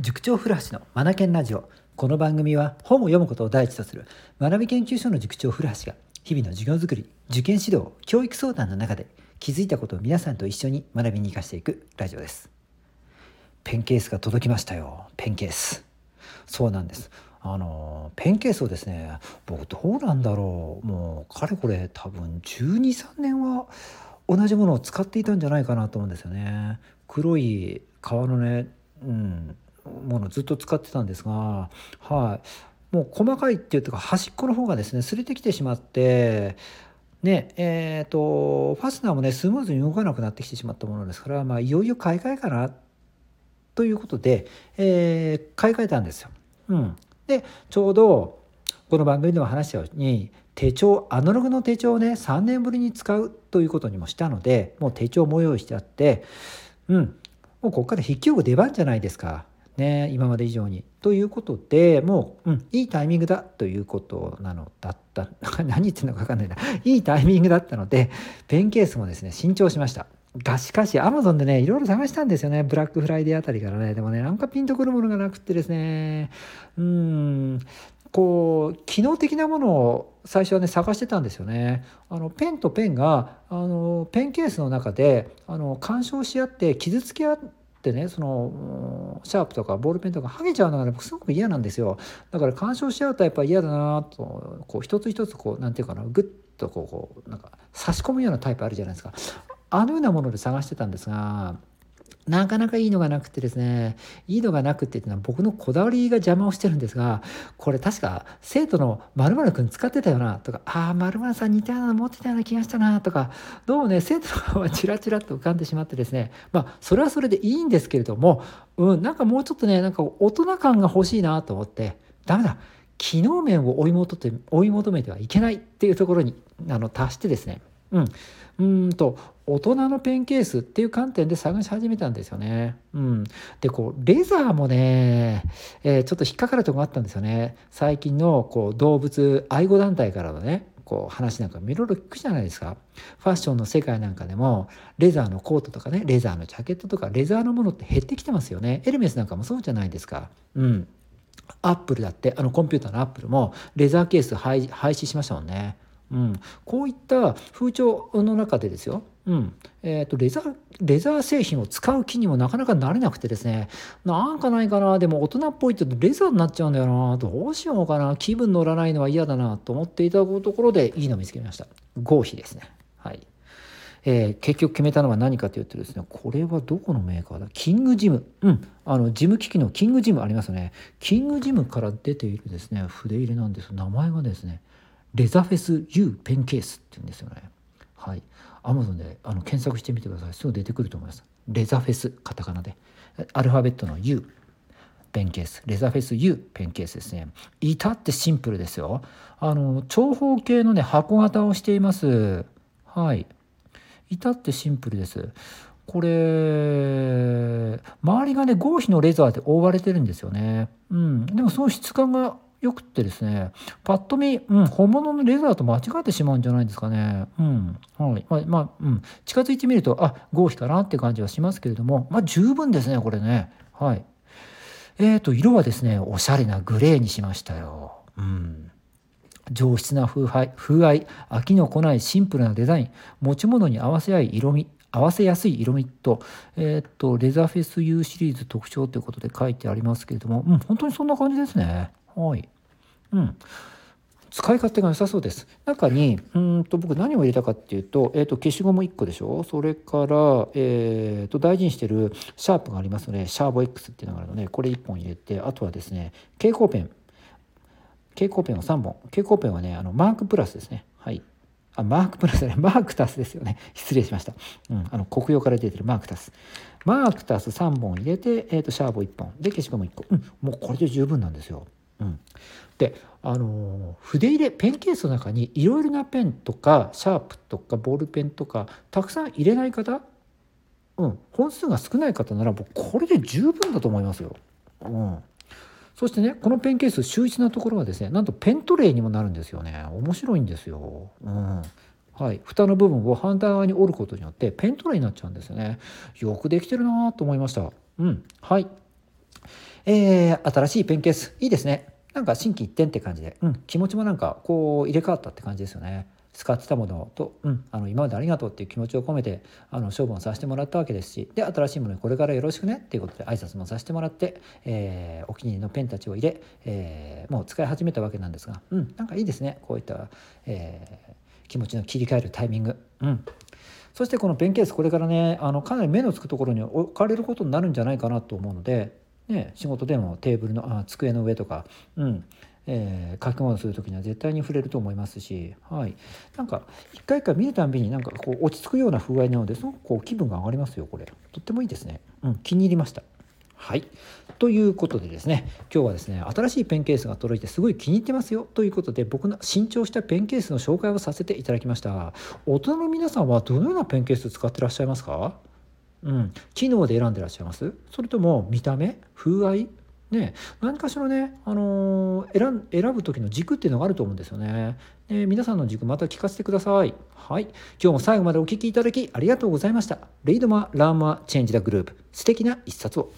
塾長古橋のマナケンラジオ。この番組は本を読むことを第一とする学び研究所の塾長古橋が日々の授業づくり受験指導教育相談の中で気づいたことを皆さんと一緒に学びに生かしていくラジオです。ペンケースが届きましたよ。ペンケース。そうなんです。あのペンケースをですね僕どうなんだろう。もうかれこれ多分123年は同じものを使っていたんじゃないかなと思うんですよね。黒い革のね、うん、ものずっと使ってたんですがはいもう細かいっていうか端っこの方がですね擦れてきてしまってねえーと、ファスナーもねスムーズに動かなくなってきてしまったものですから、まあ、いよいよ買い替えかなということで、えー、買い替えたんですよ。うん、でちょうどこの番組でも話したように手帳アナログの手帳をね3年ぶりに使うということにもしたのでもう手帳も用意してあってうんもうここから筆記用具出番じゃないですか。ね、今まで以上に。ということでもう、うん、いいタイミングだということなのだった 何言ってんのか分かんないないいタイミングだったのでペンケースもですね新調しました。がしかし、アマゾンでね、いろいろ探したんですよね。ブラックフライデーあたりからね。でもね、なんかピンとくるものがなくってですね。うん、こう、機能的なものを最初はね、探してたんですよね。あの、ペンとペンが、あの、ペンケースの中で、あの、干渉し合って傷つけ合って、ってねそのシャープとかボールペンとか剥げちゃうのが、ね、僕すごく嫌なんですよ。だから干渉しちゃうとやっぱ嫌だなとこう一つ一つこうなんていうかなグッとこうこうなんか差し込むようなタイプあるじゃないですか。あのようなもので探してたんですがなかなかいいのがなくてですね、いいのがなくてっていうのは僕のこだわりが邪魔をしてるんですが、これ確か生徒の〇〇くん使ってたよなとか、ああ、〇〇さん似たようなの持ってたような気がしたなとか、どうもね、生徒の顔はチラチラと浮かんでしまってですね、まあ、それはそれでいいんですけれども、うん、なんかもうちょっとね、なんか大人感が欲しいなと思って、ダメだ。機能面を追い求めて追い求めてはいけないっていうところにあの達してですね、うん、うんと大人のペンケースっていう観点で探し始めたんですよね。うん、でこうレザーもね、えー、ちょっと引っかかるとこがあったんですよね。最近のこう動物愛護団体からのねこう話なんかいろいろ聞くじゃないですか。ファッションの世界なんかでもレザーのコートとかねレザーのジャケットとかレザーのものって減ってきてますよね。エルメスなんかもそうじゃないですか。うん。アップルだってあのコンピューターのアップルもレザーケース廃止しましたもんね。うん、こういった風潮の中でですよ、うん。えーと、レザーレザー製品を使う気にもなかなかなれなくてですね。なんかないかな。でも大人っぽいってレザーになっちゃうんだよな。どうしようかな。気分乗らないのは嫌だなと思っていたところでいいの見つけました。合皮ですね。はい。えー、結局決めたのは何かというとですねこれはどこのメーカーだ？キングジム。うん。あの事務機器のキングジムありますね。キングジムから出ているですね筆入れなんです。名前がですねレザフェス U ペンケースって言うんですよね。はい。アマゾンであの検索してみてください。すぐ出てくると思います。レザフェス、カタカナで。アルファベットの U、ペンケース。レザフェス U ペンケースですね。至ってシンプルですよ。あの、長方形のね、箱型をしています。はい。至ってシンプルです。これ、周りがね、合皮のレザーで覆われてるんですよね。うん。でもその質感がよくってですね、パッと見、うん、本物のレザーと間違ってしまうんじゃないですかね。うん。はい。まあ、まあ、うん。近づいてみると、あ、合皮かなって感じはしますけれども、まあ、十分ですね、これね。はい。えーと、色はですね、おしゃれなグレーにしましたよ。うん。上質な風合い、風合い、飽きのこないシンプルなデザイン、持ち物に合わせ合い色味、合わせやすい色味と、えっ、と、レザーフェス U シリーズ特徴ということで書いてありますけれども、うん、本当にそんな感じですね。はい。うん。使い勝手が良さそうです。中に、うんと僕何を入れたかっていうと、えっ、ー、と消しゴム1個でしょ？それから、えっ、ー、と大事にしてるシャープがありますので、シャーボ X っていうのがあるので、これ1本入れて、あとはですね、蛍光ペン。蛍光ペンを3本。蛍光ペンはね、あのマークプラスですね。はい。あ、マークプラスね、マークタスですよね。失礼しました。うん、あの、国用から出てるマークタス。マークタス3本入れて、えっ、ー、と、シャーボ1本。で、消しゴム1個。うん、もうこれで十分なんですよ。うん、であの筆入れペンケースの中にいろいろなペンとかシャープとかボールペンとかたくさん入れない方、うん、本数が少ない方ならもうこれで十分だと思いますよ。うん、そしてねこのペンケース秀逸なところはですねなんとペントレイにもなるんですよね面白いんですよ。うんはい、蓋の部分を反対側に折ることによってペントレイになっちゃうんですよね。よくできてるなと思いました。うん、はい。えー、新しいペンケース。いいですね。なんか心機一転って感じで、うん、気持ちもなんかこう入れ替わったって感じですよね。使ってたものと、うん、あの今までありがとうっていう気持ちを込めてあの処分をさせてもらったわけですし。で新しいものにこれからよろしくねっていうことで挨拶もさせてもらって、えー、お気に入りのペンたちを入れ、えー、もう使い始めたわけなんですが、うん、なんかいいですね。こういった、えー、気持ちの切り替えるタイミング。うん。そしてこのペンケースこれからねあのかなり目のつくところに置かれることになるんじゃないかなと思うので、ね、仕事でもテーブルのあ机の上とか、うんえー、書き物する時には絶対に触れると思いますし、はい、なんか一回一回見るたびになんかこう落ち着くような風合いなのですごくこう気分が上がりますよこれ。とってもいいですね、うん、気に入りました。はい。ということでですね、今日はですね、新しいペンケースが届いてすごい気に入ってますよ。ということで、僕の新調したペンケースの紹介をさせていただきました。大人の皆さんはどのようなペンケース使ってらっしゃいますか？うん、機能で選んでらっしゃいます？それとも見た目？風合い？ね、何かしらね、あのー、選ぶ時の軸っていうのがあると思うんですよね。で皆さんの軸また聞かせてください。はい。今日も最後までお聴きいただきありがとうございました。レイドマ・ラーマ・チェンジ・ダ・グループ。素敵な一冊を。